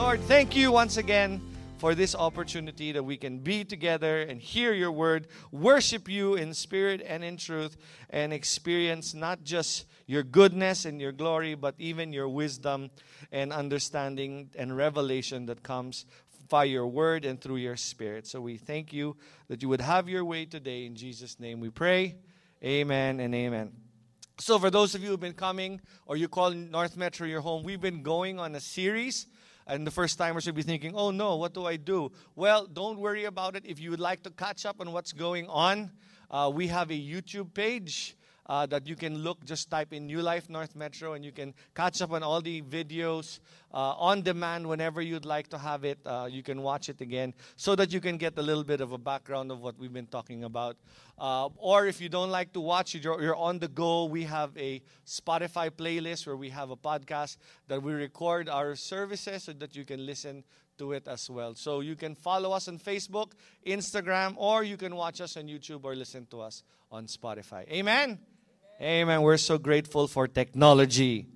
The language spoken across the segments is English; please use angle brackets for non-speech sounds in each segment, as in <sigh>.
Lord, thank you once again for this opportunity that we can be together and hear your word, worship you in spirit and in truth, and experience not just your goodness and your glory, but even your wisdom and understanding and revelation that comes by your word and through your spirit. So we thank you that you would have your way today. In Jesus' name we pray. Amen and amen. So, for those of you who've been coming or you call North Metro your home, we've been going on a series. And the first timers should be thinking, oh no, what do I do? Well, don't worry about it. If you would like to catch up on what's going on, uh, we have a YouTube page uh, that you can look. Just type in New Life North Metro and you can catch up on all the videos uh, on demand whenever you'd like to have it. Uh, you can watch it again so that you can get a little bit of a background of what we've been talking about. Uh, or if you don't like to watch it, you're, you're on the go. We have a Spotify playlist where we have a podcast that we record our services so that you can listen to it as well. So you can follow us on Facebook, Instagram, or you can watch us on YouTube or listen to us on Spotify. Amen. Amen. We're so grateful for technology.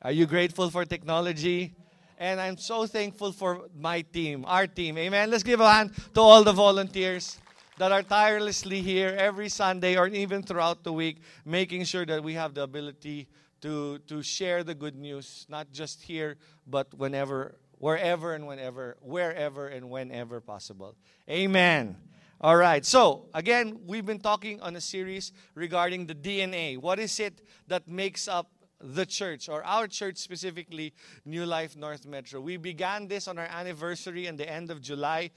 Are you grateful for technology? And I'm so thankful for my team, our team. Amen. Let's give a hand to all the volunteers that are tirelessly here every Sunday or even throughout the week, making sure that we have the ability to, to share the good news, not just here, but whenever, wherever and whenever, wherever and whenever possible. Amen. All right. So, again, we've been talking on a series regarding the DNA. What is it that makes up the church, or our church specifically, New Life North Metro? We began this on our anniversary and the end of July.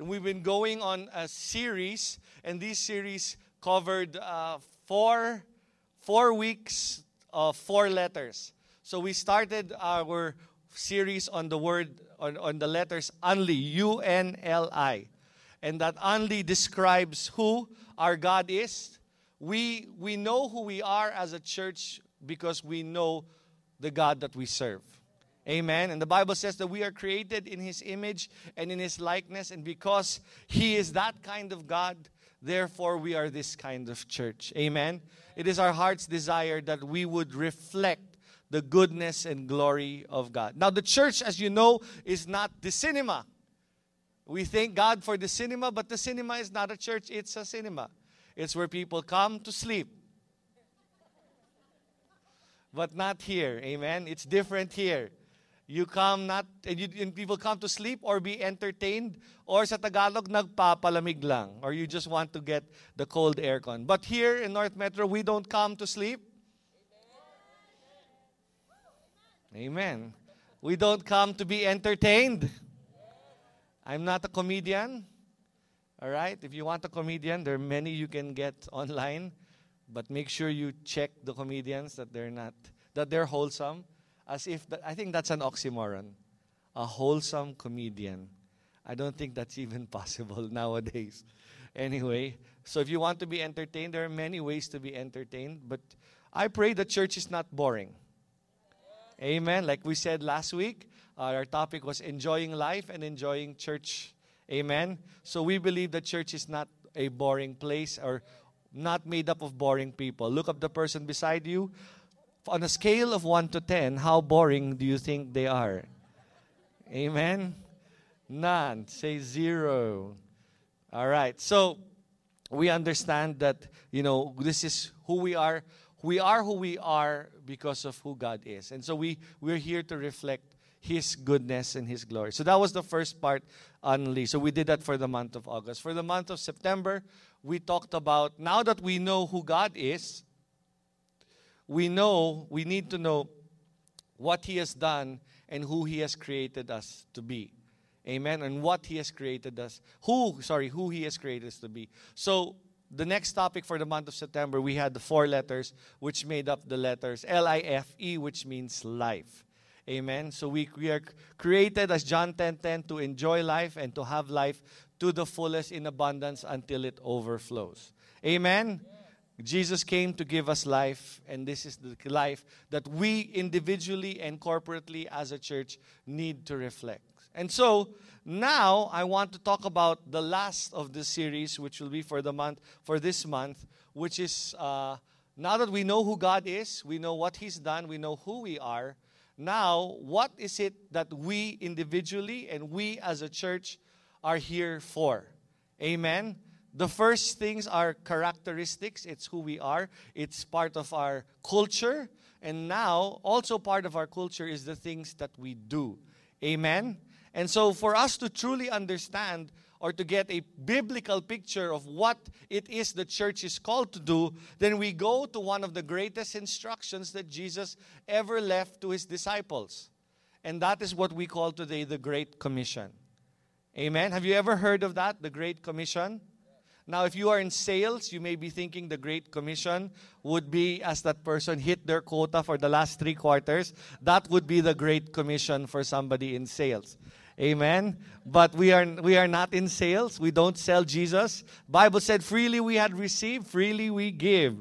We've been going on a series, and this series covered uh, four, four weeks of four letters. So, we started our series on the word, on, on the letters UNLI, U N L I and that only describes who our God is. We, we know who we are as a church because we know the God that we serve. Amen. And the Bible says that we are created in His image and in His likeness, and because He is that kind of God, therefore we are this kind of church. Amen. It is our heart's desire that we would reflect the goodness and glory of God. Now, the church, as you know, is not the cinema. We thank God for the cinema, but the cinema is not a church, it's a cinema. It's where people come to sleep. But not here, amen? It's different here. You come not, and, you, and people come to sleep or be entertained, or sa Tagalog, nagpapalamig lang, or you just want to get the cold aircon. But here in North Metro, we don't come to sleep. Amen. We don't come to be entertained. I'm not a comedian. All right? If you want a comedian, there are many you can get <laughs> online, but make sure you check the comedians that they're not that they're wholesome. As if I think that's an oxymoron. A wholesome comedian. I don't think that's <laughs> even possible <laughs> nowadays. Anyway, so if you want to be entertained, there are many ways to be entertained, but I pray the church is not boring. Amen. Like we said last week, Uh, our topic was enjoying life and enjoying church. Amen. So we believe that church is not a boring place or not made up of boring people. Look up the person beside you. On a scale of 1 to 10, how boring do you think they are? Amen. None. Say zero. All right. So we understand that, you know, this is who we are. We are who we are because of who God is. And so we, we're here to reflect his goodness and His glory. So that was the first part only. So we did that for the month of August. For the month of September, we talked about now that we know who God is, we know, we need to know what He has done and who He has created us to be. Amen. And what He has created us, who, sorry, who He has created us to be. So the next topic for the month of September, we had the four letters which made up the letters L I F E, which means life. Amen. So we, we are created, as John 10 10, to enjoy life and to have life to the fullest in abundance until it overflows. Amen. Jesus came to give us life, and this is the life that we individually and corporately as a church need to reflect. And so now I want to talk about the last of the series, which will be for the month, for this month, which is uh, now that we know who God is, we know what He's done, we know who we are. Now, what is it that we individually and we as a church are here for? Amen. The first things are characteristics. It's who we are. It's part of our culture. And now, also part of our culture is the things that we do. Amen. And so, for us to truly understand or to get a biblical picture of what it is the church is called to do, then we go to one of the greatest instructions that Jesus ever left to his disciples. And that is what we call today the Great Commission. Amen. Have you ever heard of that, the Great Commission? Now, if you are in sales, you may be thinking the Great Commission would be as that person hit their quota for the last three quarters. That would be the Great Commission for somebody in sales. Amen. But we are we are not in sales. We don't sell Jesus. Bible said freely we had received, freely we give.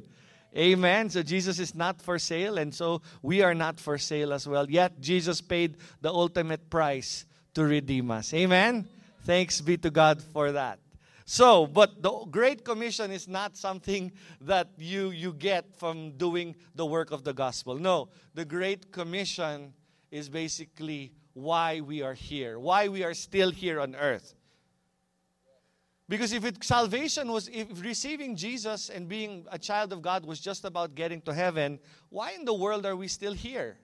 Amen. So Jesus is not for sale and so we are not for sale as well. Yet Jesus paid the ultimate price to redeem us. Amen. Thanks be to God for that. So, but the Great Commission is not something that you, you get from doing the work of the gospel. No, the Great Commission is basically why we are here, why we are still here on earth. Because if it, salvation was, if receiving Jesus and being a child of God was just about getting to heaven, why in the world are we still here?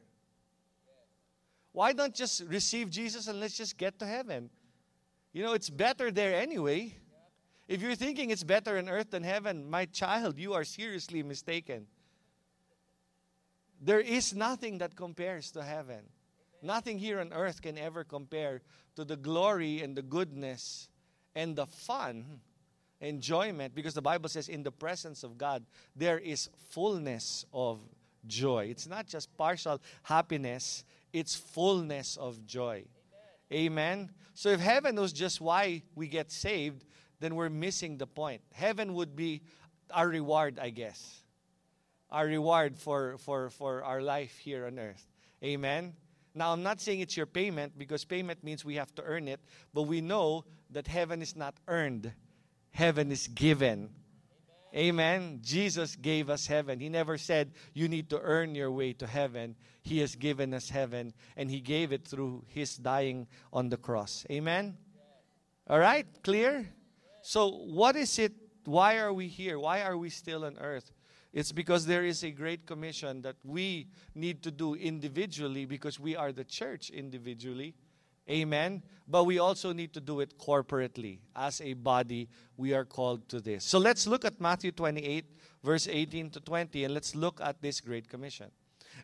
Why don't just receive Jesus and let's just get to heaven? You know, it's better there anyway. If you're thinking it's better on earth than heaven, my child, you are seriously mistaken. There is nothing that compares to heaven. Nothing here on earth can ever compare to the glory and the goodness and the fun, enjoyment, because the Bible says, in the presence of God, there is fullness of joy. It's not just partial happiness, it's fullness of joy. Amen. Amen. So if heaven was just why we get saved, then we're missing the point. Heaven would be our reward, I guess. Our reward for, for, for our life here on earth. Amen. Now, I'm not saying it's your payment because payment means we have to earn it, but we know that heaven is not earned, heaven is given. Amen. Amen. Jesus gave us heaven. He never said you need to earn your way to heaven. He has given us heaven, and He gave it through His dying on the cross. Amen. All right, clear? So, what is it? Why are we here? Why are we still on earth? It's because there is a great commission that we need to do individually because we are the church individually. Amen. But we also need to do it corporately. As a body, we are called to this. So let's look at Matthew 28, verse 18 to 20, and let's look at this great commission.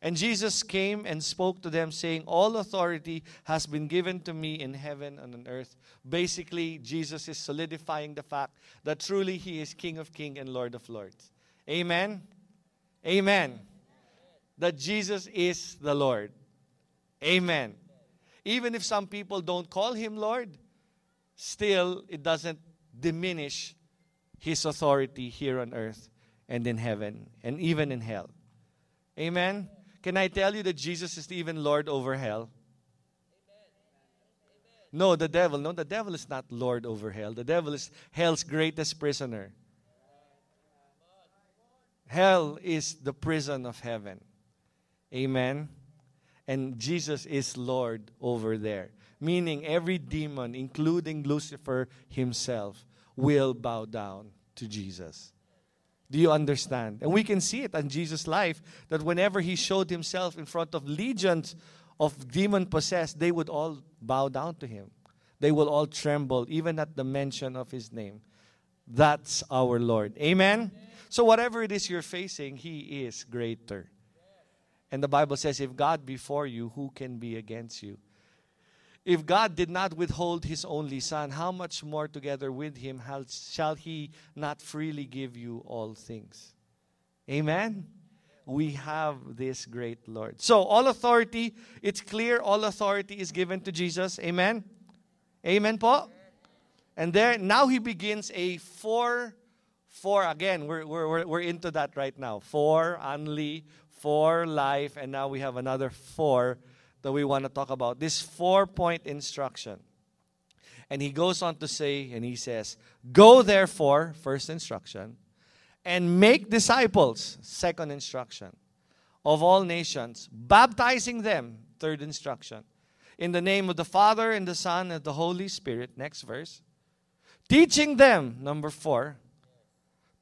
And Jesus came and spoke to them, saying, All authority has been given to me in heaven and on earth. Basically, Jesus is solidifying the fact that truly He is King of kings and Lord of lords. Amen? Amen. That Jesus is the Lord. Amen. Even if some people don't call him Lord, still it doesn't diminish his authority here on earth and in heaven and even in hell. Amen. Can I tell you that Jesus is even Lord over hell? No, the devil. No, the devil is not Lord over hell. The devil is hell's greatest prisoner. Hell is the prison of heaven. Amen. And Jesus is Lord over there. Meaning every demon, including Lucifer himself, will bow down to Jesus. Do you understand? And we can see it in Jesus' life that whenever he showed himself in front of legions of demon possessed, they would all bow down to him. They will all tremble, even at the mention of his name. That's our Lord. Amen? Amen. So, whatever it is you're facing, He is greater. And the Bible says, if God be for you, who can be against you? If God did not withhold His only Son, how much more together with Him shall He not freely give you all things? Amen? We have this great Lord. So, all authority, it's clear all authority is given to Jesus. Amen? Amen, po? And there, now He begins a four for, again, we're, we're, we're into that right now. For, only, for life, and now we have another four that we want to talk about. This four point instruction. And he goes on to say, and he says, Go therefore, first instruction, and make disciples, second instruction, of all nations, baptizing them third instruction. In the name of the Father, and the Son, and the Holy Spirit. Next verse. Teaching them, number four,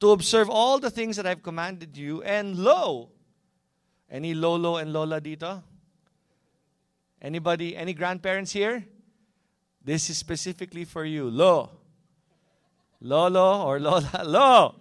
to observe all the things that I've commanded you. And lo, any lolo and lola dito? Anybody, any grandparents here? This is specifically for you. Lo. Lolo or lola. <laughs> Lo.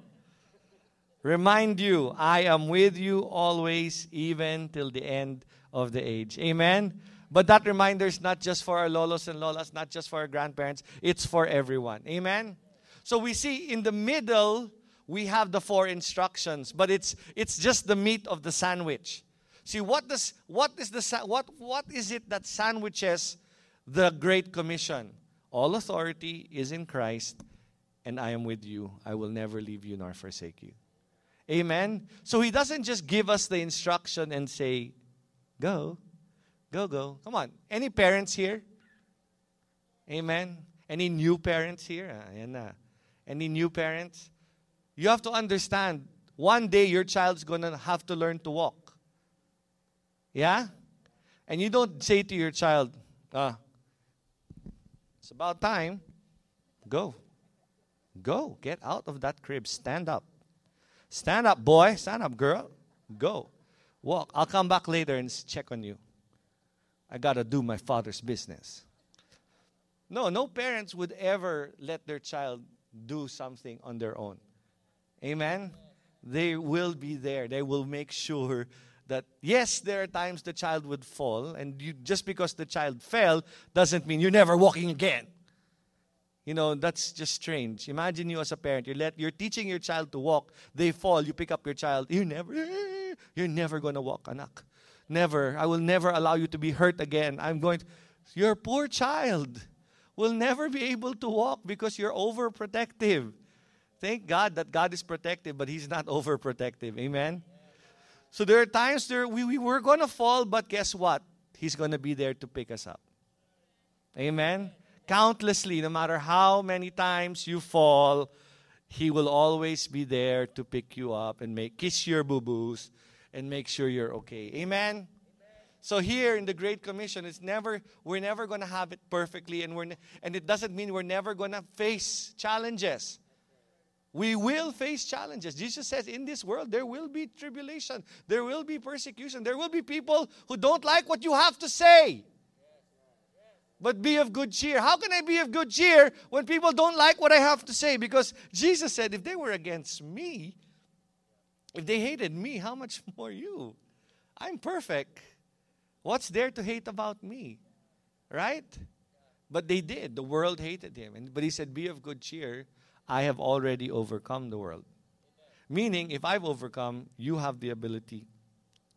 Remind you, I am with you always, even till the end of the age. Amen. But that reminder is not just for our lolos and lolas, not just for our grandparents, it's for everyone. Amen. So we see in the middle we have the four instructions, but it's it's just the meat of the sandwich. See what does what is the what what is it that sandwiches the great commission? All authority is in Christ, and I am with you. I will never leave you nor forsake you. Amen. So he doesn't just give us the instruction and say, "Go, go, go." Come on. Any parents here? Amen. Any new parents here? Ah, Any new parents? You have to understand, one day your child's going to have to learn to walk. Yeah? And you don't say to your child, ah, it's about time. Go. Go. Get out of that crib. Stand up. Stand up, boy. Stand up, girl. Go. Walk. I'll come back later and check on you. I got to do my father's business. No, no parents would ever let their child do something on their own. Amen? They will be there. They will make sure that, yes, there are times the child would fall, and you, just because the child fell doesn't mean you're never walking again. You know, that's just strange. Imagine you as a parent, you're, let, you're teaching your child to walk, they fall, you pick up your child, you're never, you're never going to walk, anak. Never. I will never allow you to be hurt again. I'm going to, your poor child will never be able to walk because you're overprotective. Thank God that God is protective, but He's not <laughs> overprotective. Amen? So there are times there we, we were going to fall, but guess what? He's going to be there to pick us up. Amen? Countlessly, no matter how many times you fall, He will always be there to pick you up and make kiss your boo boos and make sure you're okay. Amen? So here in the Great Commission, it's never we're never going to have it perfectly, and we're and it doesn't mean we're never going to face challenges. We will face challenges. Jesus says, in this world, there will be tribulation, there will be persecution, there will be people who don't like what you have to say. But be of good cheer. How can I be of good cheer when people don't like what I have to say? Because Jesus said, if they were against me, if they hated me, how much <laughs> more you? I'm perfect. What's there to hate about me? Right? But they did. The world hated him. But he said, Be of good cheer I have already overcome the world. Meaning, if I've overcome, you have the ability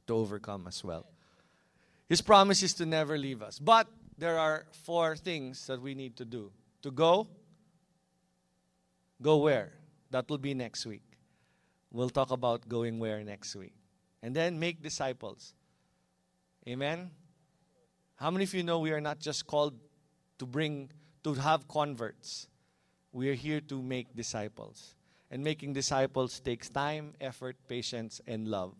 to overcome as well. His promise is to never leave us. But there are four things that we need to do to go, go where? That will be next week. We'll talk about going where next week. And then make disciples. Amen? How many of you know we are not just called to bring, to have converts? We are here to make disciples. And making disciples takes time, effort, patience, and love.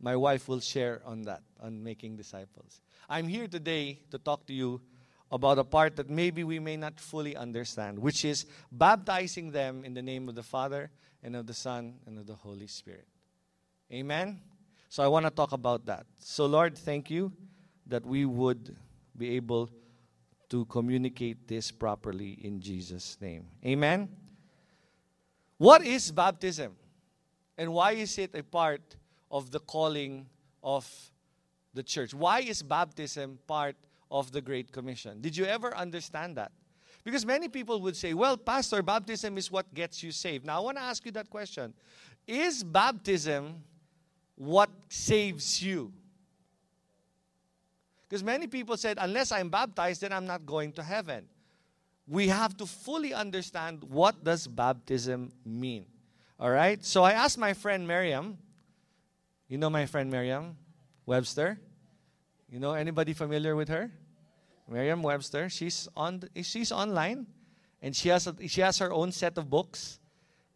My wife will share on that, on making disciples. I'm here today to talk to you about a part that maybe we may not fully understand, which is baptizing them in the name of the Father and of the Son and of the Holy Spirit. Amen? So I want to talk about that. So, Lord, thank you that we would be able to communicate this properly in Jesus' name. Amen? What is baptism? And why is it a part of the calling of the church? Why is baptism part of the Great Commission? Did you ever understand that? Because many people would say, well, Pastor, baptism is what gets you saved. Now, I want to ask you that question Is baptism what saves you? Because many people said, unless I'm baptized, then I'm not going to heaven. We have to fully understand what does baptism mean. All right? So I asked my friend Miriam. You know my friend Miriam Webster? You know anybody familiar with her? Miriam Webster. She's on she's online and she has a, she has her own set of books.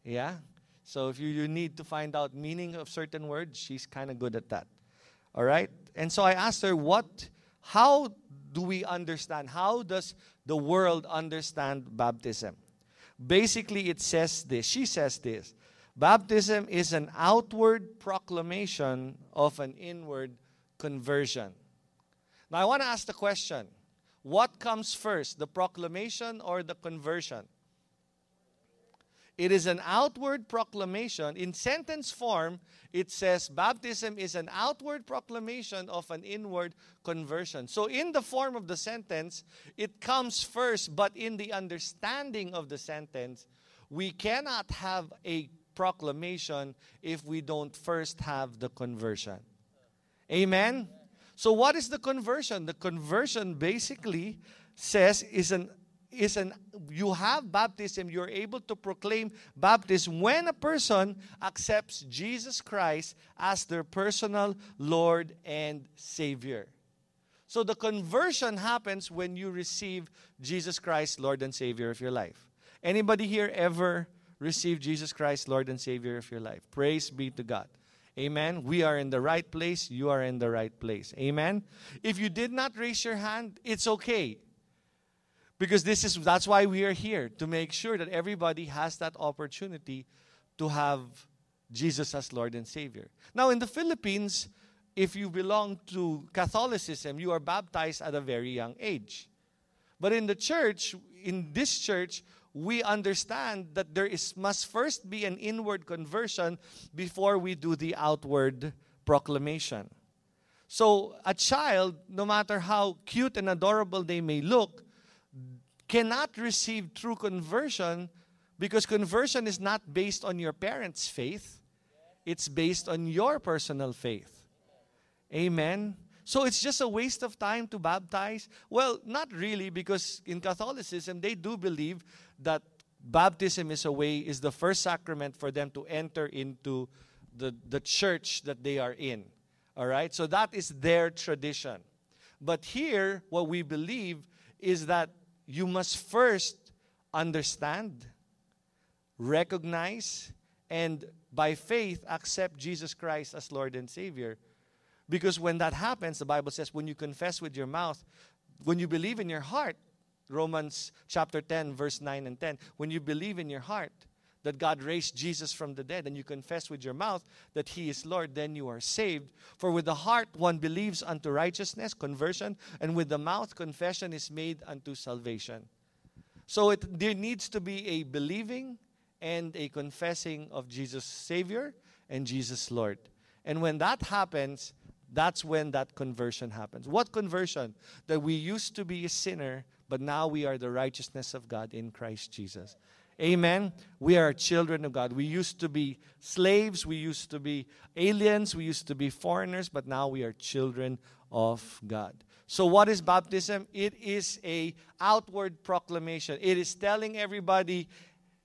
Yeah. So if you, you need to find out meaning of certain words, she's kind of good at that. All right? And so I asked her what how do we understand? How does the world understand baptism? Basically, it says this. She says this. Baptism is an outward proclamation of an inward conversion. Now, I want to ask the question what comes first, the proclamation or the conversion? It is an outward proclamation. In sentence form, it says baptism is an outward proclamation of an inward conversion. So, in the form of the sentence, it comes first, but in the understanding of the sentence, we cannot have a proclamation if we don't first have the conversion. Amen? So, what is the conversion? The conversion basically says is an is an you have baptism you're able to proclaim baptism when a person accepts Jesus Christ as their personal lord and savior so the conversion happens when you receive Jesus Christ lord and savior of your life anybody here ever received Jesus Christ lord and savior of your life praise be to God Amen. We are in the right place. You are in the right place. Amen. If you did not raise your hand, it's okay because this is that's why we are here to make sure that everybody has that opportunity to have Jesus as Lord and Savior. Now in the Philippines, if you belong to Catholicism, you are baptized at a very young age. But in the church, in this church, we understand that there is must first be an inward conversion before we do the outward proclamation. So a child, no matter how cute and adorable they may look, cannot receive true conversion because conversion is not based on your parents' faith, it's based on your personal faith. Amen. So it's just a waste of time to baptize? Well, not really, because in Catholicism, they do believe that baptism is a way, is the first sacrament for them to enter into the, the church that they are in. All right? So that is their tradition. But here, what we believe is that you must first understand, recognize, and by faith accept Jesus Christ as Lord and Savior. Because when that happens, the Bible says, when you confess with your mouth, when you believe in your heart, Romans chapter 10, verse 9 and 10, when you believe in your heart that God raised Jesus from the dead and you confess with your mouth that He is Lord, then you are saved. For with the heart one believes unto righteousness, conversion, and with the mouth confession is made unto salvation. So it, there needs to be a believing and a confessing of Jesus Savior and Jesus Lord. And when that happens, that's when that conversion happens. What conversion? That we used to be a sinner, but now we are the righteousness of God in Christ Jesus. Amen. We are children of God. We used to be slaves, we used to be aliens, we used to be foreigners, but now we are children of God. So what is baptism? It is a outward proclamation. It is telling everybody,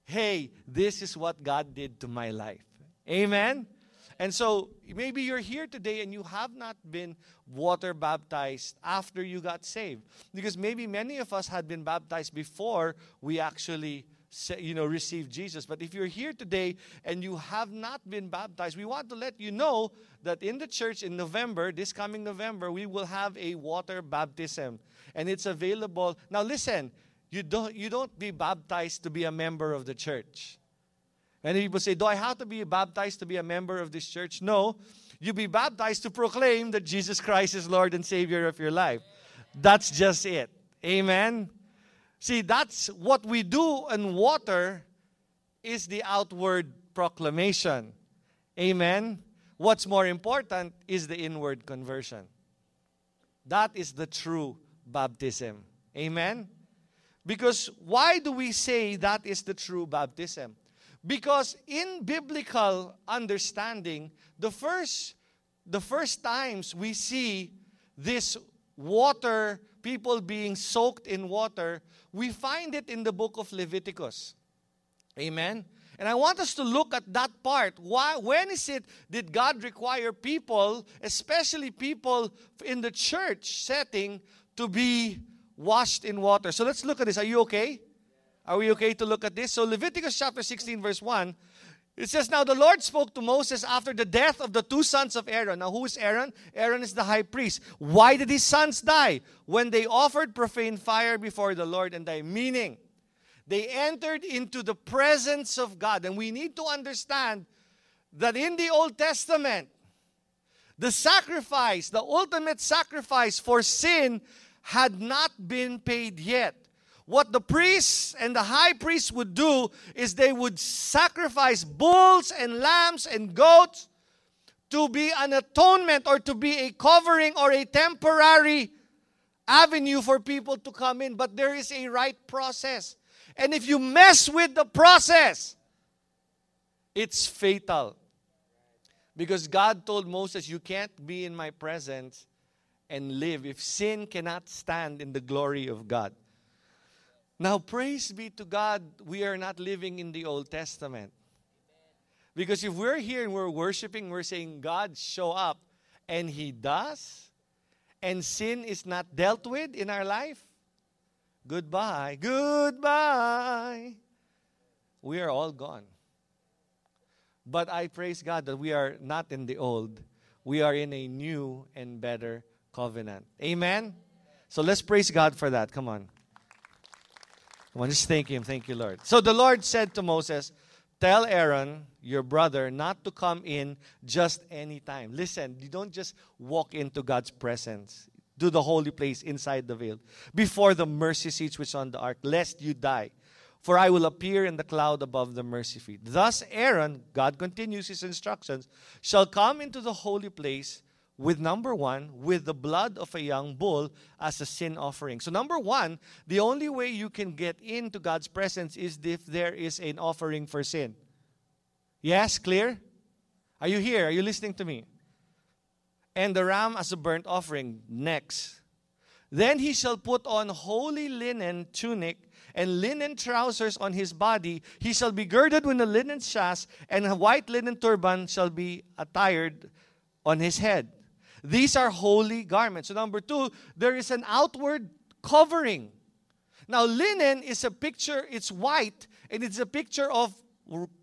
"Hey, this is what God did to my life." Amen. And so maybe you're here today and you have not been water baptized after you got saved. Because maybe many of us had been baptized before we actually you know, receive Jesus. But if you're here today and you have not been baptized, we want to let you know that in the church in November, this coming November, we will have a water baptism. And it's available. Now listen, you don't you don't be baptized to be a member of the church. And people say, Do I have to be baptized to be a member of this church? No. You be baptized to proclaim that Jesus Christ is Lord and Savior of your life. That's just it. Amen. See, that's what we do in water is the outward proclamation. Amen. What's more important is the inward conversion. That is the true baptism. Amen. Because why do we say that is the true baptism? Because in biblical understanding, the first the first times we see this water people being soaked in water we find it in the book of Leviticus. Amen. And I want us to look at that part. Why, when is it did God require people, especially people in the church setting, to be washed in water? So let's look at this. Are you okay? Are we okay to look at this? So Leviticus chapter 16, verse 1. It says, Now the Lord spoke to Moses after the death of the two sons of Aaron. Now, who is Aaron? Aaron is the high priest. Why did his sons die? When they offered profane fire before the Lord and died. Meaning, they entered into the presence of God. And we need to understand that in the Old Testament, the sacrifice, the ultimate sacrifice for sin, had not been paid yet what the priests and the high priests would do is they would sacrifice bulls and lambs and goats to be an atonement or to be a covering or a temporary avenue for people to come in. But there is a right process. And if you mess with the process, it's fatal. Because God told Moses, You can't be in my presence and live if sin cannot stand in the glory of God. Now, praise be to God, we are not living in the Old Testament. Because if we're here and we're worshiping, we're saying, God, show up, and He does, and sin is not dealt with in our life, goodbye, goodbye. We are all gone. But I praise God that we are not in the old, we are in a new and better covenant. Amen? So let's praise God for that. Come on. Come on, just thank Him. Thank you, Lord. So the Lord said to Moses, Tell Aaron, your brother, not to come in just any time. Listen, you don't just walk into God's presence, do the holy place inside the veil, before the mercy seat which are on the ark, lest you die. For I will appear in the cloud above the mercy seat. Thus Aaron, God continues his instructions, shall come into the holy place with number one, with the blood of a young bull as a sin offering. So, number one, the only way you can get into God's presence is if there is an offering for sin. Yes, clear? Are you here? Are you listening to me? And the ram as a burnt offering. Next. Then he shall put on holy linen tunic and linen trousers on his body. He shall be girded with a linen sash, and a white linen turban shall be attired on his head. These are holy garments. So, number two, there is an outward covering. Now, linen is a picture, it's white, and it's a picture of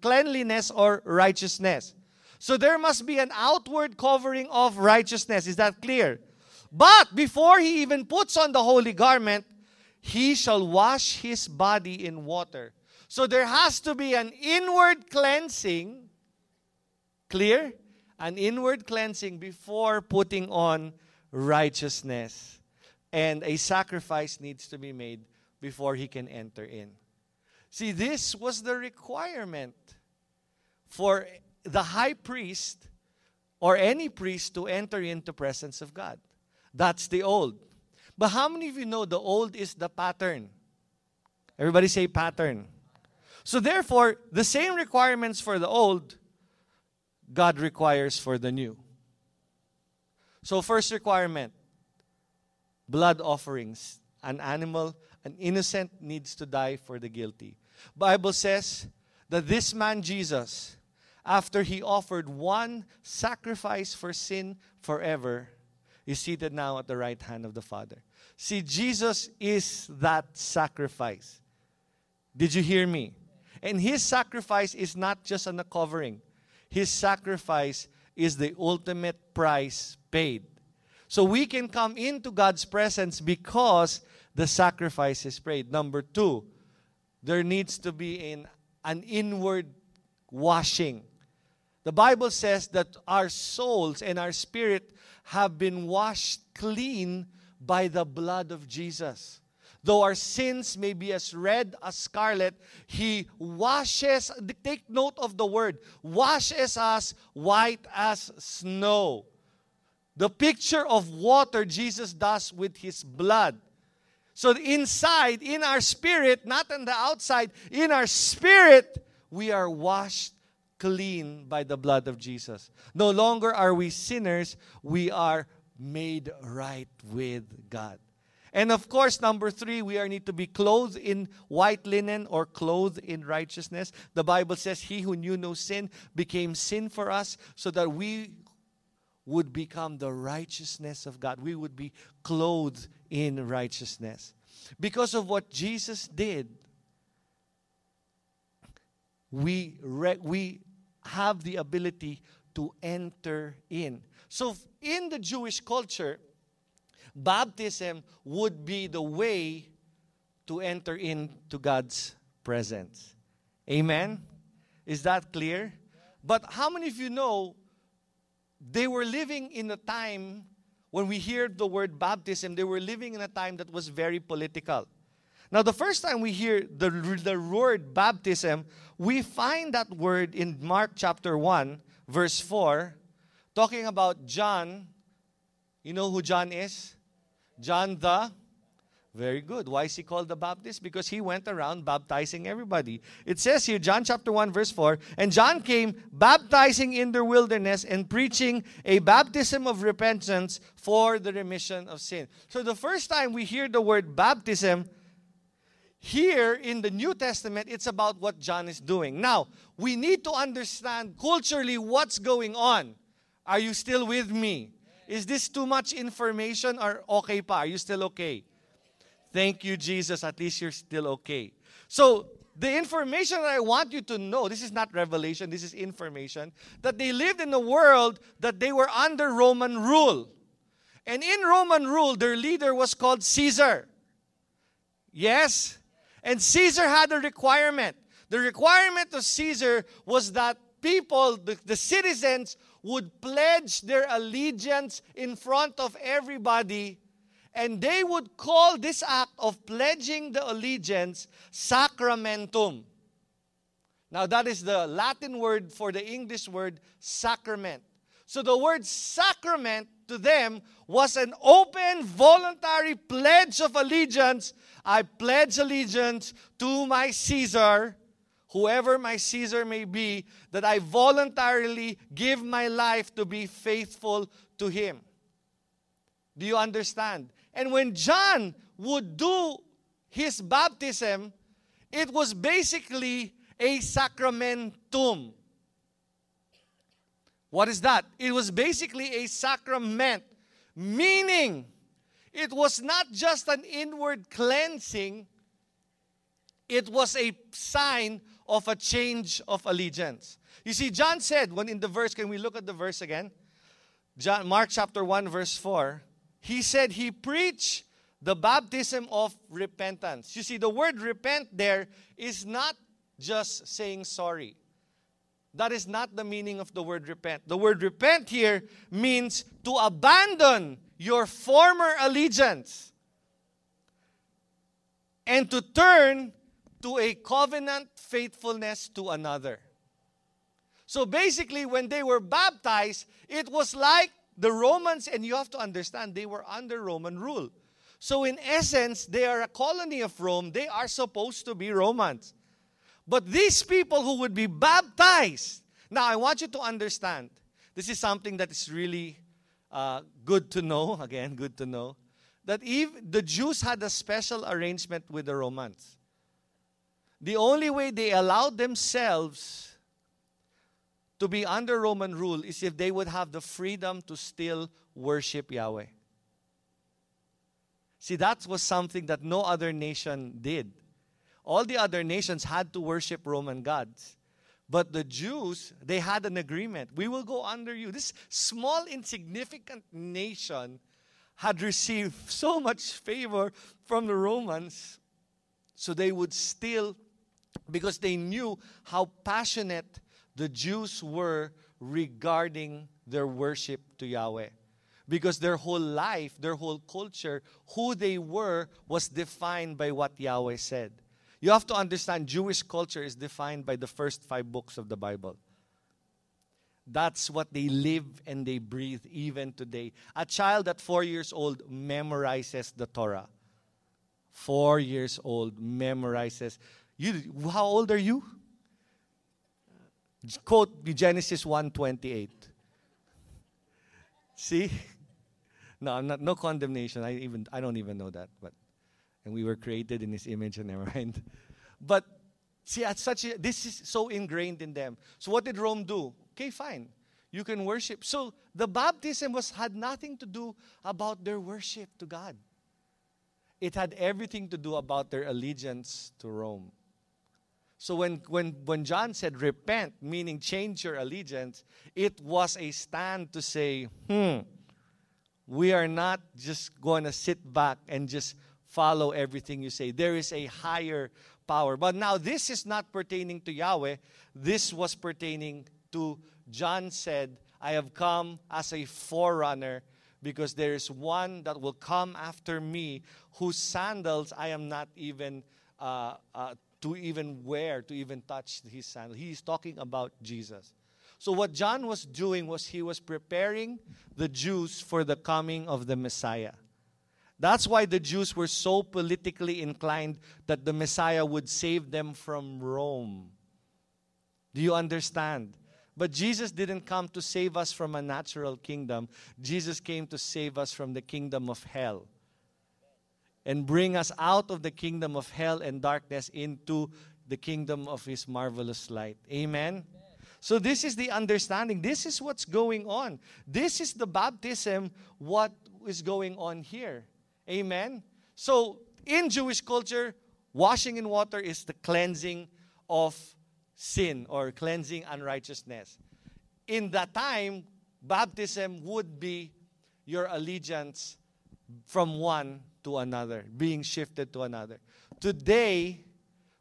cleanliness or righteousness. So, there must be an outward covering of righteousness. Is that clear? But before he even puts on the holy garment, he shall wash his body in water. So there has to be an inward cleansing. Clear? An inward cleansing before putting on righteousness. And a sacrifice needs to be made before he can enter in. See, this was the requirement for the high priest or any priest to enter into presence of God. That's the old. But how many of you know the old is the pattern? Everybody say pattern. So therefore, the same requirements for the old God requires for the new. So, first requirement blood offerings. An animal, an innocent needs to die for the guilty. Bible says that this man Jesus, after he offered one sacrifice for sin forever, is seated now at the right hand of the Father. See, Jesus is that sacrifice. Did you hear me? And his sacrifice is not just on the covering. His sacrifice is the ultimate price paid. So we can come into God's presence because the sacrifice is paid. Number two, there needs to be an, an inward washing. The Bible says that our souls and our spirit have been washed clean by the blood of Jesus. Though our sins may be as red as scarlet, He washes, take note of the word, washes us white as snow. The picture of water Jesus does with His blood. So inside, in our spirit, not on the outside, in our spirit, we are washed clean by the blood of Jesus. No longer are we sinners, we are made right with God. And of course, number three, we are need to be clothed in white linen or clothed in righteousness. The Bible says, He who knew no sin became sin for us so that we would become the righteousness of God. We would be clothed in righteousness. Because of what Jesus did, we, re- we have the ability to enter in. So, in the Jewish culture, baptism would be the way to enter into God's presence. Amen? Is that clear? But how many of you know they were living in a time when we hear the word baptism, they were living in a time that was very political. Now, the first time we hear the, the word baptism, we find that word in Mark chapter 1, verse 4, talking about John. You know who John is? John the very good. Why is he called the Baptist? Because he went around baptizing everybody. It says here, John chapter 1, verse 4 And John came baptizing in the wilderness and preaching a baptism of repentance for the remission of sin. So the first time we hear the word baptism, here in the New Testament, it's about what John is doing. Now, we need to understand culturally what's going on. Are you still with me? Is this too much information or okay pa? Are you still okay? Thank you, Jesus. At least you're still okay. So, the information that I want you to know this is not revelation, this is information that they lived in a world that they were under Roman rule. And in Roman rule, their leader was called Caesar. Yes? And Caesar had a requirement. The requirement of Caesar was that people, the, the citizens, would pledge their allegiance in front of everybody and they would call this act of pledging the allegiance sacramentum. Now, that is the Latin word for the English word sacrament. So, the word sacrament to them was an open, voluntary pledge of allegiance. I pledge allegiance to my Caesar, whoever my Caesar may be, that I voluntarily give my life to be faithful to him. Do you understand? And when John would do his baptism, it was basically a sacramentum. What is that? It was basically a sacrament, meaning it was not just an inward cleansing, it was a sign of a change of allegiance. You see, John said, when in the verse, can we look at the verse again? John, Mark chapter 1, verse 4 he said he preached the baptism of repentance. You see, the word repent there is not just saying sorry. That is not the meaning of the word repent. The word repent here means to abandon your former allegiance and to turn to a covenant faithfulness to another. So basically, when they were baptized, it was like the Romans, and you have to understand, they were under Roman rule. So, in essence, they are a colony of Rome. They are supposed to be Romans. But these people who would be baptized, now I want you to understand, this is something that is really uh, good to know, <laughs> again, good to know, that if the Jews had a special arrangement with the Romans. The only way they allowed themselves to be under Roman rule is if they would have the freedom to still worship Yahweh. See, that was something that no other nation did. All the other nations had to worship Roman gods. But the Jews, they had an agreement. We will go under you. This small, insignificant nation had received so much favor from the Romans. So they would still, because they knew how passionate the Jews were regarding their worship to Yahweh. Because their whole life, their whole culture, who they were, was defined by what Yahweh said. You have to understand, Jewish culture is defined by the first five books of the Bible. That's what they live and they breathe even today. A child at four years old memorizes the Torah. Four years old memorizes. You, how old are you? Quote Genesis 1:28. See? No, I'm not no condemnation. I even I don't even know that, but and we were created in his image and never mind. But see, at such a, this is so ingrained in them. So what did Rome do? Okay, fine. You can worship. So the baptism was had nothing to do about their worship to God. It had everything to do about their allegiance to Rome. So when, when, when John said repent, meaning change your allegiance, it was a stand to say, hmm, we are not just going to sit back and just follow everything you say. There is a higher power. But now this is not pertaining to Yahweh. This was pertaining to John said, I have come as a forerunner because there is one that will come after me whose sandals I am not even uh, uh, to even wear, to even touch his sandals. He is talking about Jesus. So, what John was doing was he was preparing the Jews for the coming of the Messiah. That's why the Jews were so politically inclined that the Messiah would save them from Rome. Do you understand? But Jesus didn't come to save us from a natural kingdom. Jesus came to save us from the kingdom of hell and bring us out of the kingdom of hell and darkness into the kingdom of his marvelous light. Amen. So this is the understanding. This is what's going on. This is the baptism what is going on here. Amen. So in Jewish culture, washing in water is the cleansing of sin or cleansing unrighteousness. In that time, baptism would be your allegiance from one to another, being shifted to another. Today,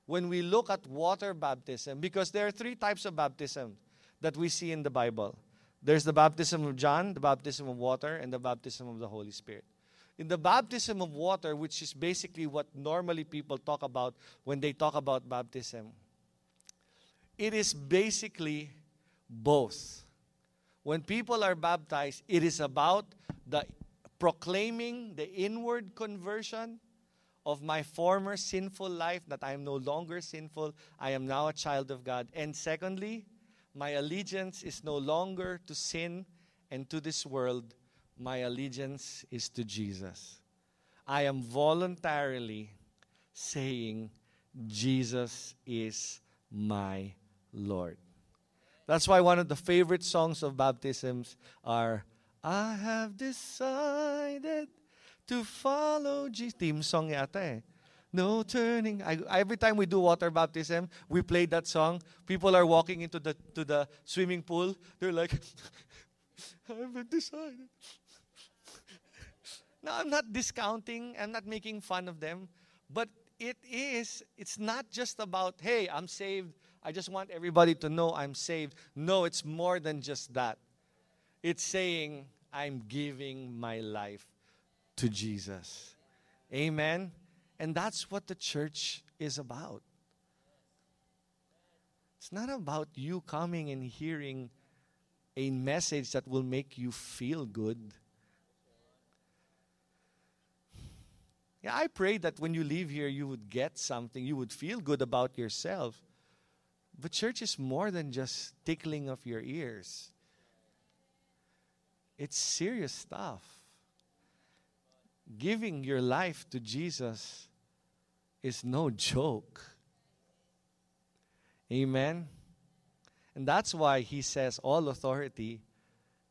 when we look at water baptism, because there are three types of baptism that we see in the Bible there's the baptism of John, the baptism of water, and the baptism of the Holy Spirit. In the baptism of water, which is basically what normally people talk about when they talk about baptism, it is basically both. When people are baptized, it is about the proclaiming the inward conversion of my former sinful life that I am no longer sinful, I am now a child of God. And secondly, my allegiance is no longer to sin and to this world, my allegiance is to Jesus. I am voluntarily saying, Jesus is my Lord. That's why one of the favorite songs of baptisms are I have decided to follow Jesus. Team song yata eh. No turning. I, every time we do water baptism, we play that song. People are walking into the to the swimming pool. They're like, <laughs> I have decided. <laughs> now I'm not discounting. I'm not making fun of them, but it is. It's not just about hey, I'm saved. I just want everybody to know I'm saved. No, it's more than just that. It's saying, I'm giving my life to Jesus. Amen. And that's what the church is about. It's not about you coming and hearing a message that will make you feel good. Yeah, I pray that when you leave here, you would get something, you would feel good about yourself. But church is more than just tickling of your ears. It's serious stuff. Giving your life to Jesus is no joke. Amen. And that's why he says, All authority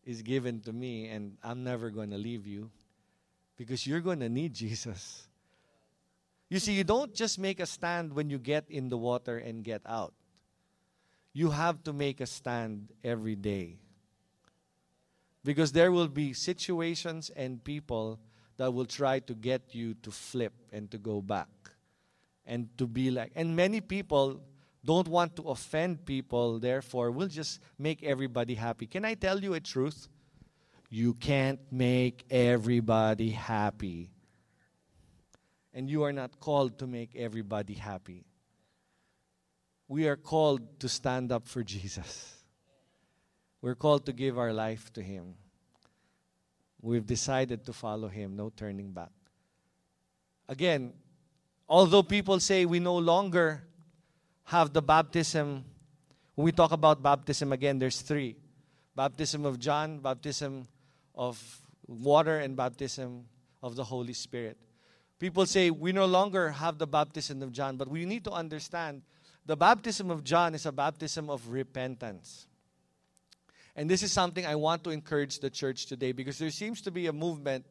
is given to me, and I'm never going to leave you because you're going to need Jesus. You see, you don't just make a stand when you get in the water and get out you have to make a stand every day. Because there will be situations and people that will try to get you to flip and to go back and to be like. And many people don't want to offend people, therefore, we'll just make everybody happy. Can I tell you a truth? You can't make everybody happy. And you are not called to make everybody happy we are called to stand up for Jesus. We're called to give our life to Him. We've decided to follow Him, no turning back. Again, although people say we no longer have the baptism, when we talk about baptism again, there's three baptism of John, baptism of water, and baptism of the Holy Spirit. People say we no longer have the baptism of John, but we need to understand the baptism of John is a baptism of repentance. And this is something I want to encourage the church today because there seems to be a movement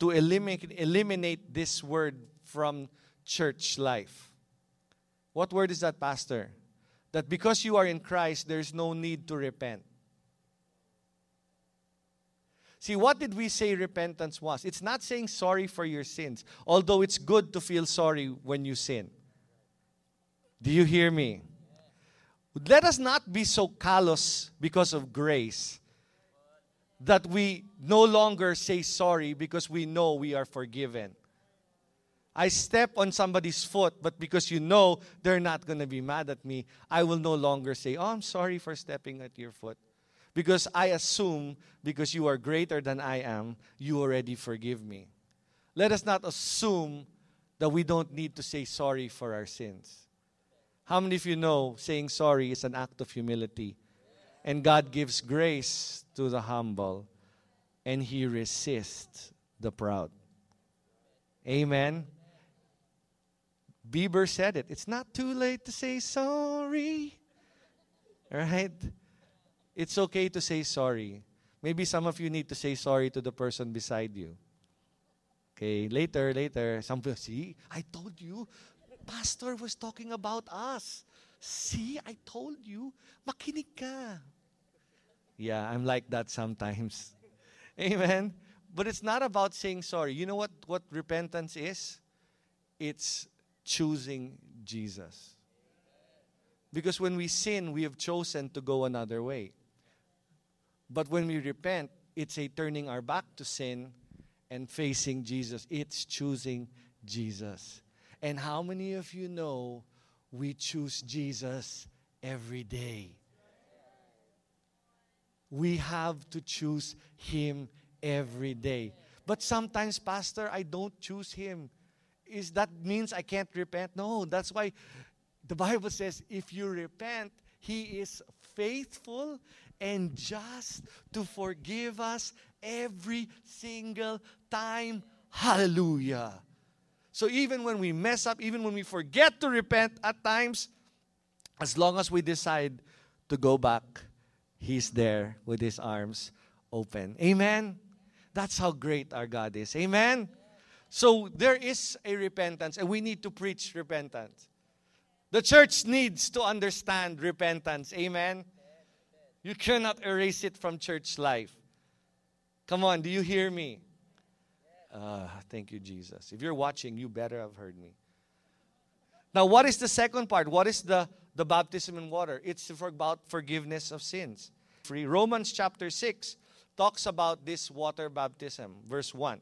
to eliminate, eliminate this word from church life. What word is that, Pastor? that because you are in Christ, there's no need to repent. See, what did we say repentance was? It's not saying sorry for your sins, although it's good to feel sorry when you sin. Do you hear me? Let us not be so callous because of grace that we no longer say sorry because we know we are forgiven. I step on somebody's foot, but because you know they're not going to be mad at me, I will no longer say, Oh, I'm sorry for stepping at your foot. Because I assume, because you are greater than I am, you already forgive me. Let us not assume that we don't need to say sorry for our sins. How many of you know saying sorry is an act of humility? And God gives grace to the humble, and He resists the proud. Amen. Bieber said it. It's not too late to say sorry. Right? It's okay to say sorry. Maybe some of you need to say sorry to the person beside you. Okay, later, later, some people, see, I told you, pastor was talking about us. See, I told you, makinig ka. Yeah, I'm like that sometimes. <laughs> Amen. But it's not about saying sorry. You know what, what repentance is? It's choosing Jesus. Because when we sin, we have chosen to go another way. But when we repent, it's a turning our back to sin and facing Jesus. It's choosing Jesus. And how many of you know we choose Jesus every day? We have to choose Him every day. But sometimes, Pastor, I don't choose Him. Is that means I can't repent? No, that's why the Bible says if you repent, He is faithful and just to forgive us every single time. Hallelujah. So even when we mess up, even when we forget to repent at times, as long as we decide to go back, He's there with His arms open. Amen. That's how great our God is. Amen. So there is a repentance, and we need to preach repentance. The church needs to understand repentance. Amen. You cannot erase it from church life. Come on, do you hear me? Uh, thank you, Jesus. If you're watching, you better have heard me. Now, what is the second part? What is the, the baptism in water? It's about forgiveness of sins. Free. Romans chapter 6 talks about this water baptism. Verse 1.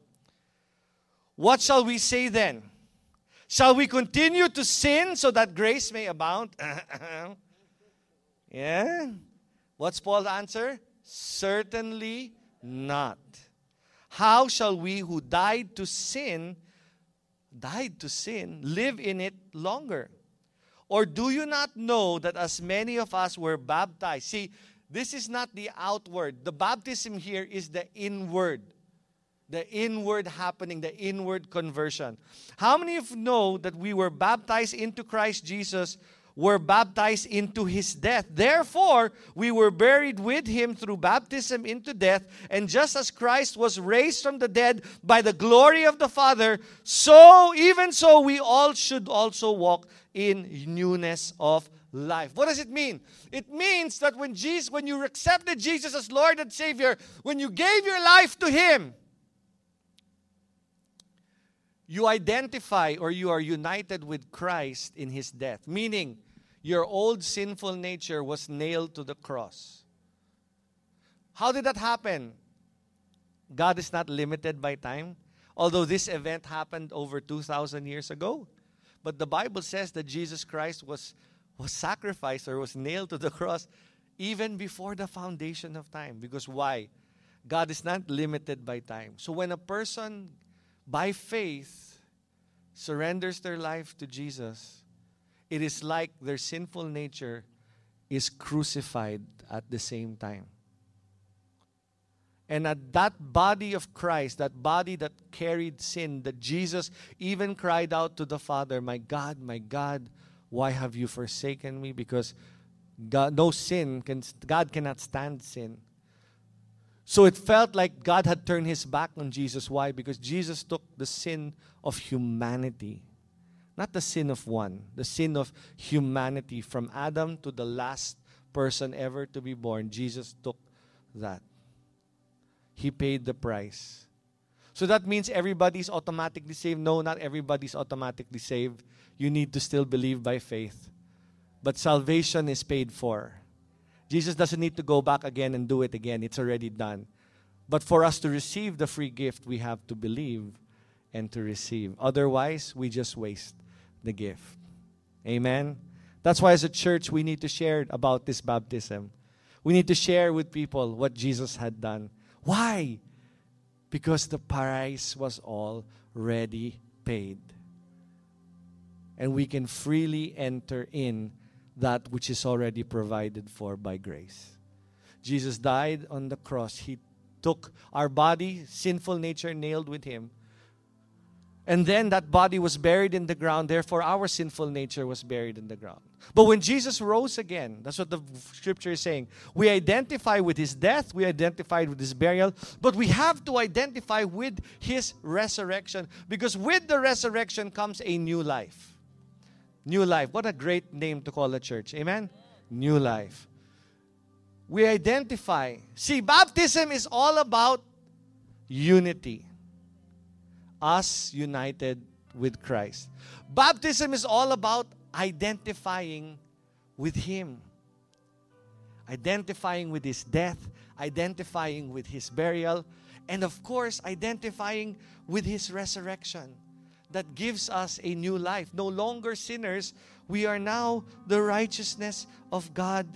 What shall we say then? Shall we continue to sin so that grace may abound? <laughs> yeah? What's Paul's answer? Certainly not. How shall we who died to sin, died to sin, live in it longer? Or do you not know that as many of us were baptized? See, this is not the outward. The baptism here is the inward. The inward happening, the inward conversion. How many of you know that we were baptized into Christ Jesus were baptized into his death. Therefore, we were buried with him through baptism into death. And just as Christ was raised from the dead by the glory of the Father, so, even so, we all should also walk in newness of life. What does it mean? It means that when Jesus, when you accepted Jesus as Lord and Savior, when you gave your life to Him, you identify or you are united with Christ in His death. Meaning, your old sinful nature was nailed to the cross. How did that happen? God is not limited by time. Although this event happened over 2,000 years ago. But the Bible says that Jesus Christ was, was sacrificed or was nailed to the cross even before the foundation of time. Because why? God is not limited by time. So when a person, by faith, surrenders their life to Jesus, it is like their sinful nature is crucified at the same time. And at that body of Christ, that body that carried sin, that Jesus even cried out to the Father, My God, my God, why have you forsaken me? Because God, no sin, can, God cannot stand sin. So it felt like God had turned his back on Jesus. Why? Because Jesus took the sin of humanity Not the sin of one, the sin of humanity from Adam to the last person ever to be born. Jesus took that. He paid the price. So that means everybody's automatically saved. No, not everybody's automatically saved. You need to still believe by faith. But salvation is paid for. Jesus doesn't need to go back again and do it again, it's already done. But for us to receive the free gift, we have to believe and to receive. Otherwise, we just waste the gift. Amen. That's why, as a church, we need to share about this baptism. We need to share with people what Jesus had done. Why? Because the price was already paid. And we can freely enter in that which is already provided for by grace. Jesus died on the cross. He took our body, sinful nature, nailed with him. And then that body was buried in the ground. Therefore, our sinful nature was buried in the ground. But when Jesus rose again, that's what the scripture is saying. We identify with his death, we identify with his burial, but we have to identify with his resurrection because with the resurrection comes a new life. New life. What a great name to call a church. Amen? New life. We identify. See, baptism is all about unity. Us united with Christ. Baptism is all about identifying with Him. Identifying with His death, identifying with His burial, and of course, identifying with His resurrection that gives us a new life. No longer sinners, we are now the righteousness of God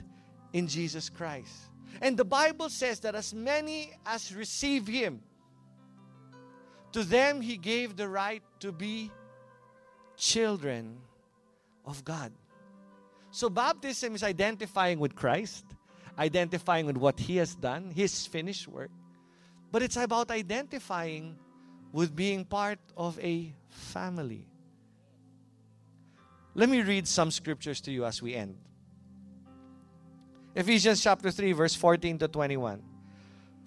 in Jesus Christ. And the Bible says that as many as receive Him, to them He gave the right to be children of God. So, baptism is identifying with Christ, identifying with what He has done, His finished work. But it's about identifying with being part of a family. Let me read some scriptures to you as we end. Ephesians chapter 3, verse 14 to 21.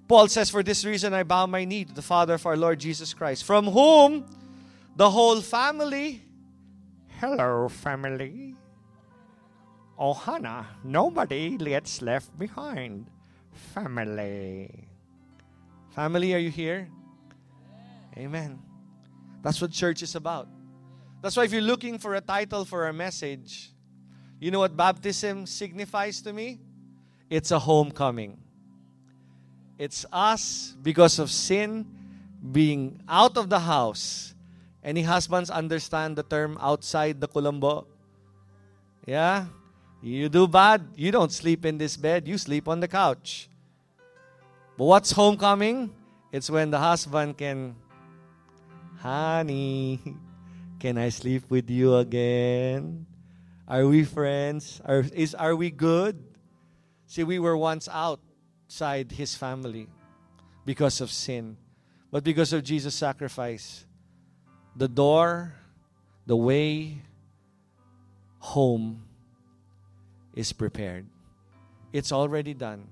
Paul says, For this reason I bow my knee to the Father of our Lord Jesus Christ, from whom the whole family, hello, family. Oh, Hannah, nobody gets left behind. Family. Family, are you here? Amen. That's what church is about. That's why if you're looking for a title for a message, you know what baptism signifies to me? It's a homecoming. It's us, because of sin, being out of the house. Any husbands understand the term outside the kulambo? Yeah? You do bad, you don't sleep in this bed, you sleep on the couch. But what's homecoming? It's when the husband can Honey, can I sleep with you again? Are we friends? Are, is, are we good? See, we were once outside his family because of sin. But because of Jesus' sacrifice, the door, the way home is prepared. It's already done.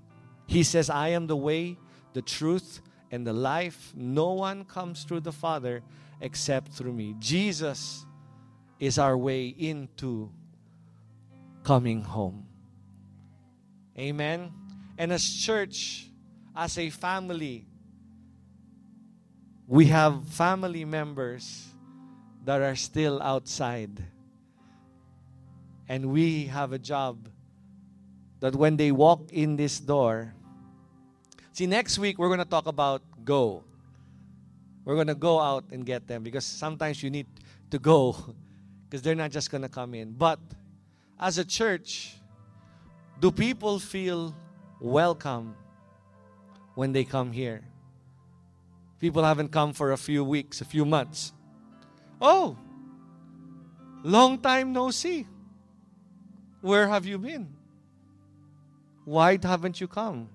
He says, I am the way, the truth, and the life. No one comes through the Father except through me. Jesus is our way into coming home. Amen. And as church, as a family, we have family members that are still outside. And we have a job that when they walk in this door, See, next week we're going to talk about go. We're going to go out and get them because sometimes you need to go <laughs> because they're not just going to come in. But as a church, do people feel welcome when they come here? People haven't come for a few weeks, a few months. Oh, long time no see. Where have you been? Why haven't you come?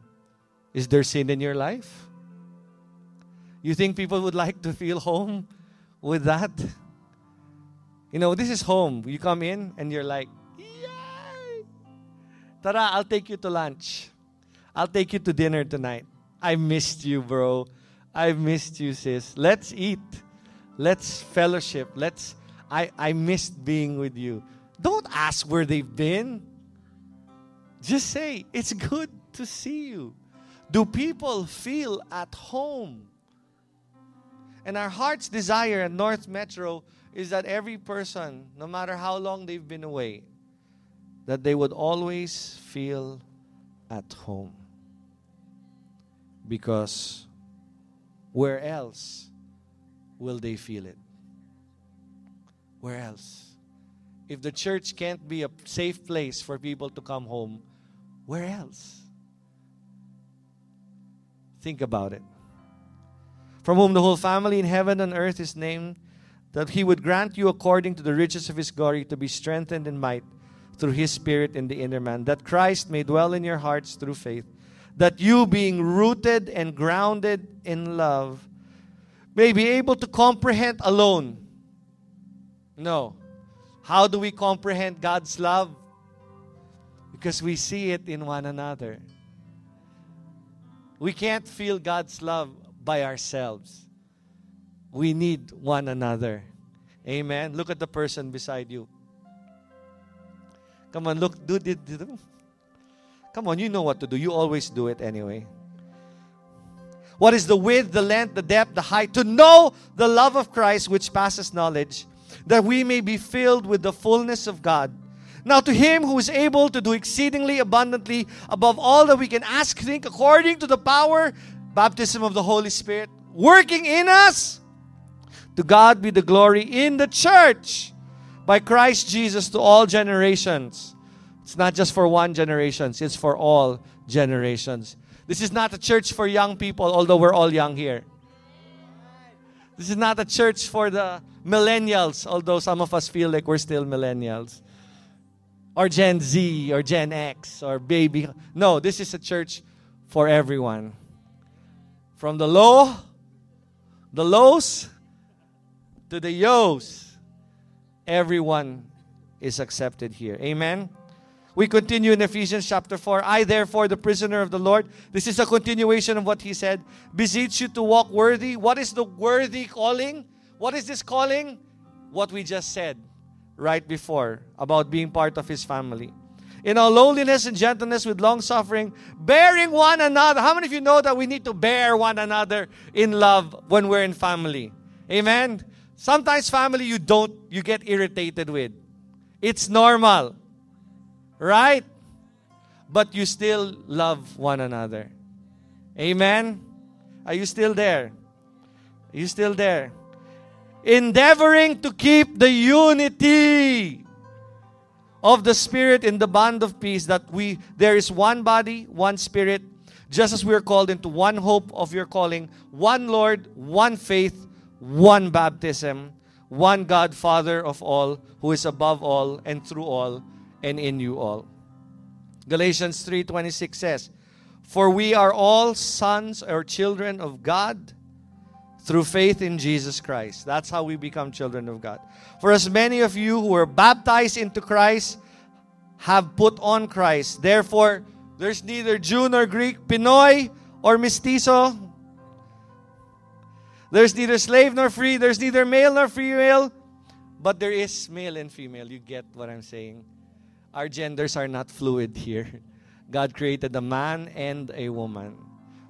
Is there sin in your life? You think people would like to feel home with that? You know, this is home. You come in and you're like, Yay! Tara, I'll take you to lunch. I'll take you to dinner tonight. I missed you, bro. I missed you, sis. Let's eat. Let's fellowship. Let's I, I missed being with you. Don't ask where they've been. Just say, It's good to see you. Do people feel at home? And our heart's desire at North Metro is that every person, no matter how long they've been away, that they would always feel at home. Because where else will they feel it? Where else? If the church can't be a safe place for people to come home, where else? Think about it. From whom the whole family in heaven and earth is named, that he would grant you according to the riches of his glory to be strengthened in might through his spirit in the inner man, that Christ may dwell in your hearts through faith, that you, being rooted and grounded in love, may be able to comprehend alone. No. How do we comprehend God's love? Because we see it in one another. We can't feel God's love by ourselves. We need one another. Amen. Look at the person beside you. Come on, look, do, do, do. Come on, you know what to do. You always do it anyway. What is the width, the length, the depth, the height? To know the love of Christ which passes knowledge, that we may be filled with the fullness of God. Now, to him who is able to do exceedingly abundantly above all that we can ask, think, according to the power, baptism of the Holy Spirit, working in us, to God be the glory in the church by Christ Jesus to all generations. It's not just for one generation, it's for all generations. This is not a church for young people, although we're all young here. This is not a church for the millennials, although some of us feel like we're still millennials. Or Gen Z, or Gen X, or baby. No, this is a church for everyone. From the low, the lows, to the yos everyone is accepted here. Amen. We continue in Ephesians chapter 4. I, therefore, the prisoner of the Lord. This is a continuation of what he said. Beseech you to walk worthy. What is the worthy calling? What is this calling? What we just said right before about being part of his family. In all lowliness and gentleness with long suffering, bearing one another. How many of you know that we need to bear one another in love when we're in family? Amen. Sometimes family you don't you get irritated with. It's normal. Right? But you still love one another. Amen. Are you still there? Are you still there? Endeavoring to keep the unity of the spirit in the bond of peace that we there is one body, one spirit, just as we are called into one hope of your calling, one Lord, one faith, one baptism, one God, Father of all, who is above all and through all and in you all. Galatians 3:26 says, "For we are all sons or children of God through faith in Jesus Christ." That's how we become children of God. For as many of you who were baptized into Christ have put on Christ. Therefore, there's neither Jew nor Greek, Pinoy or mestizo, there's neither slave nor free, there's neither male nor female, but there is male and female. You get what I'm saying? Our genders are not fluid here. <laughs> God created a man and a woman.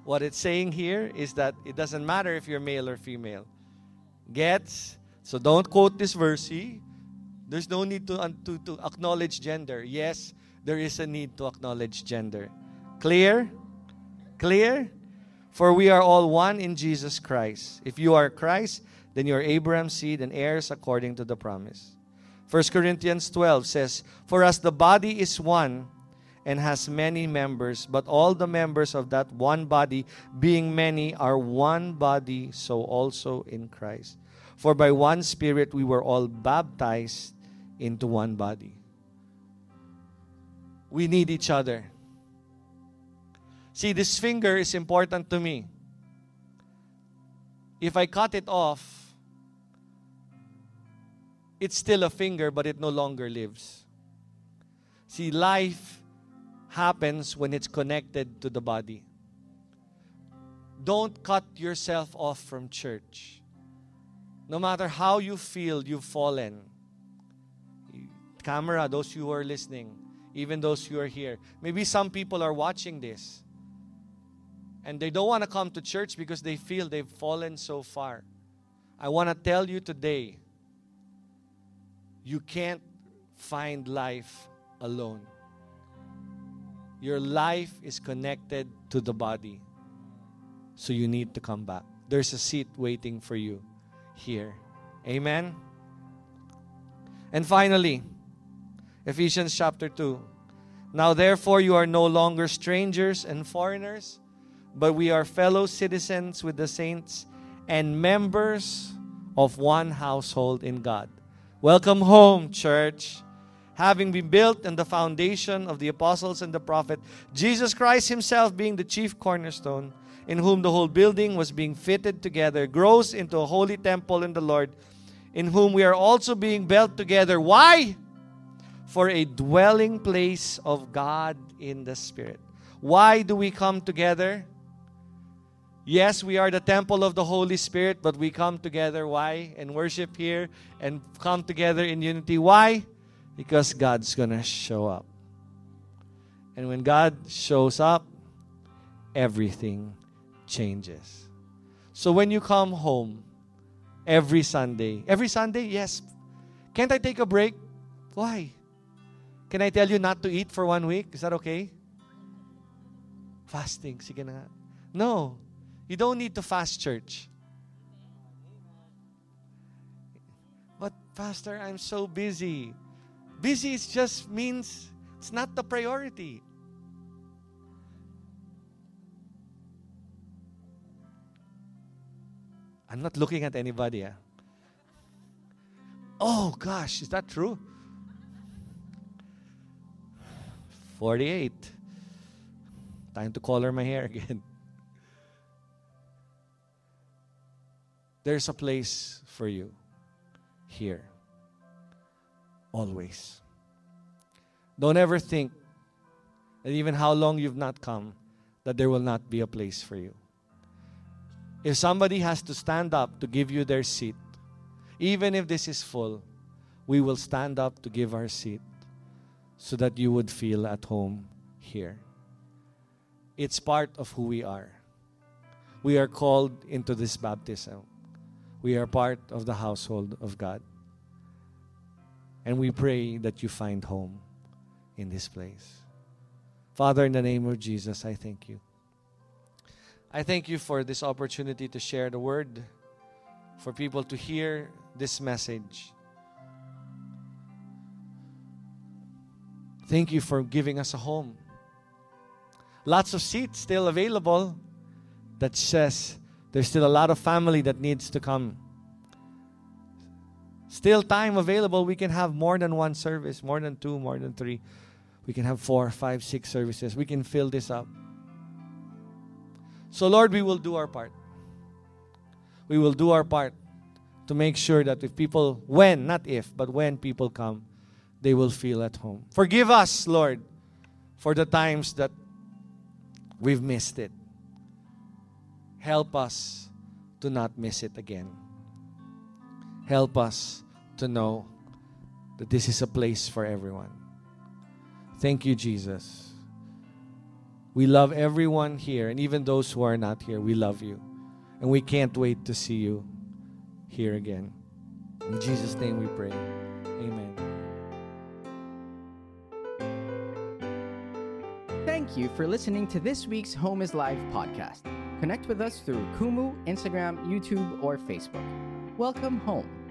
What it's saying here is that it doesn't matter if you're male or female. Gets? So don't quote this verse. See? There's no need to, to, to acknowledge gender. Yes, there is a need to acknowledge gender. Clear? Clear? For we are all one in Jesus Christ. If you are Christ, then you are Abraham's seed and heirs according to the promise. 1 Corinthians 12 says, For as the body is one and has many members, but all the members of that one body, being many, are one body, so also in Christ. For by one Spirit we were all baptized into one body. We need each other. See, this finger is important to me. If I cut it off, it's still a finger, but it no longer lives. See, life happens when it's connected to the body. Don't cut yourself off from church. No matter how you feel you've fallen, camera, those who are listening, even those who are here. Maybe some people are watching this and they don't want to come to church because they feel they've fallen so far. I want to tell you today you can't find life alone. Your life is connected to the body. So you need to come back. There's a seat waiting for you here. Amen. And finally, Ephesians chapter 2. Now, therefore, you are no longer strangers and foreigners, but we are fellow citizens with the saints and members of one household in God. Welcome home, church. Having been built on the foundation of the apostles and the prophet, Jesus Christ Himself being the chief cornerstone, in whom the whole building was being fitted together, grows into a holy temple in the Lord, in whom we are also being built together. Why? For a dwelling place of God in the Spirit. Why do we come together? Yes, we are the temple of the Holy Spirit, but we come together. Why? And worship here and come together in unity. Why? Because God's going to show up. And when God shows up, everything changes. So when you come home every Sunday, every Sunday, yes. Can't I take a break? Why? Can I tell you not to eat for one week? Is that okay? Fasting. Sige na. No. You don't need to fast church. But pastor, I'm so busy. Busy just means it's not the priority. I'm not looking at anybody. Ah. Oh gosh, is that true? 48. Time to color my hair <laughs> again. There's a place for you here. Always. Don't ever think that even how long you've not come, that there will not be a place for you. If somebody has to stand up to give you their seat, even if this is full, we will stand up to give our seat so that you would feel at home here. It's part of who we are. We are called into this baptism. We are part of the household of God. And we pray that you find home in this place. Father, in the name of Jesus, I thank you. I thank you for this opportunity to share the word, for people to hear this message. Thank you for giving us a home. Lots of seats still available that says there's still a lot of family that needs to come. Still time available. We can have more than one service, more than two, more than three. We can have four, five, six services. We can fill this up. So, Lord, we will do our part. We will do our part to make sure that if people, when, not if, but when people come, they will feel at home. Forgive us, Lord, for the times that we've missed it. Help us to not miss it again. Help us to know that this is a place for everyone. Thank you, Jesus. We love everyone here, and even those who are not here, we love you. And we can't wait to see you here again. In Jesus' name we pray. Amen. Thank you for listening to this week's Home is Live podcast. Connect with us through Kumu, Instagram, YouTube, or Facebook. Welcome home.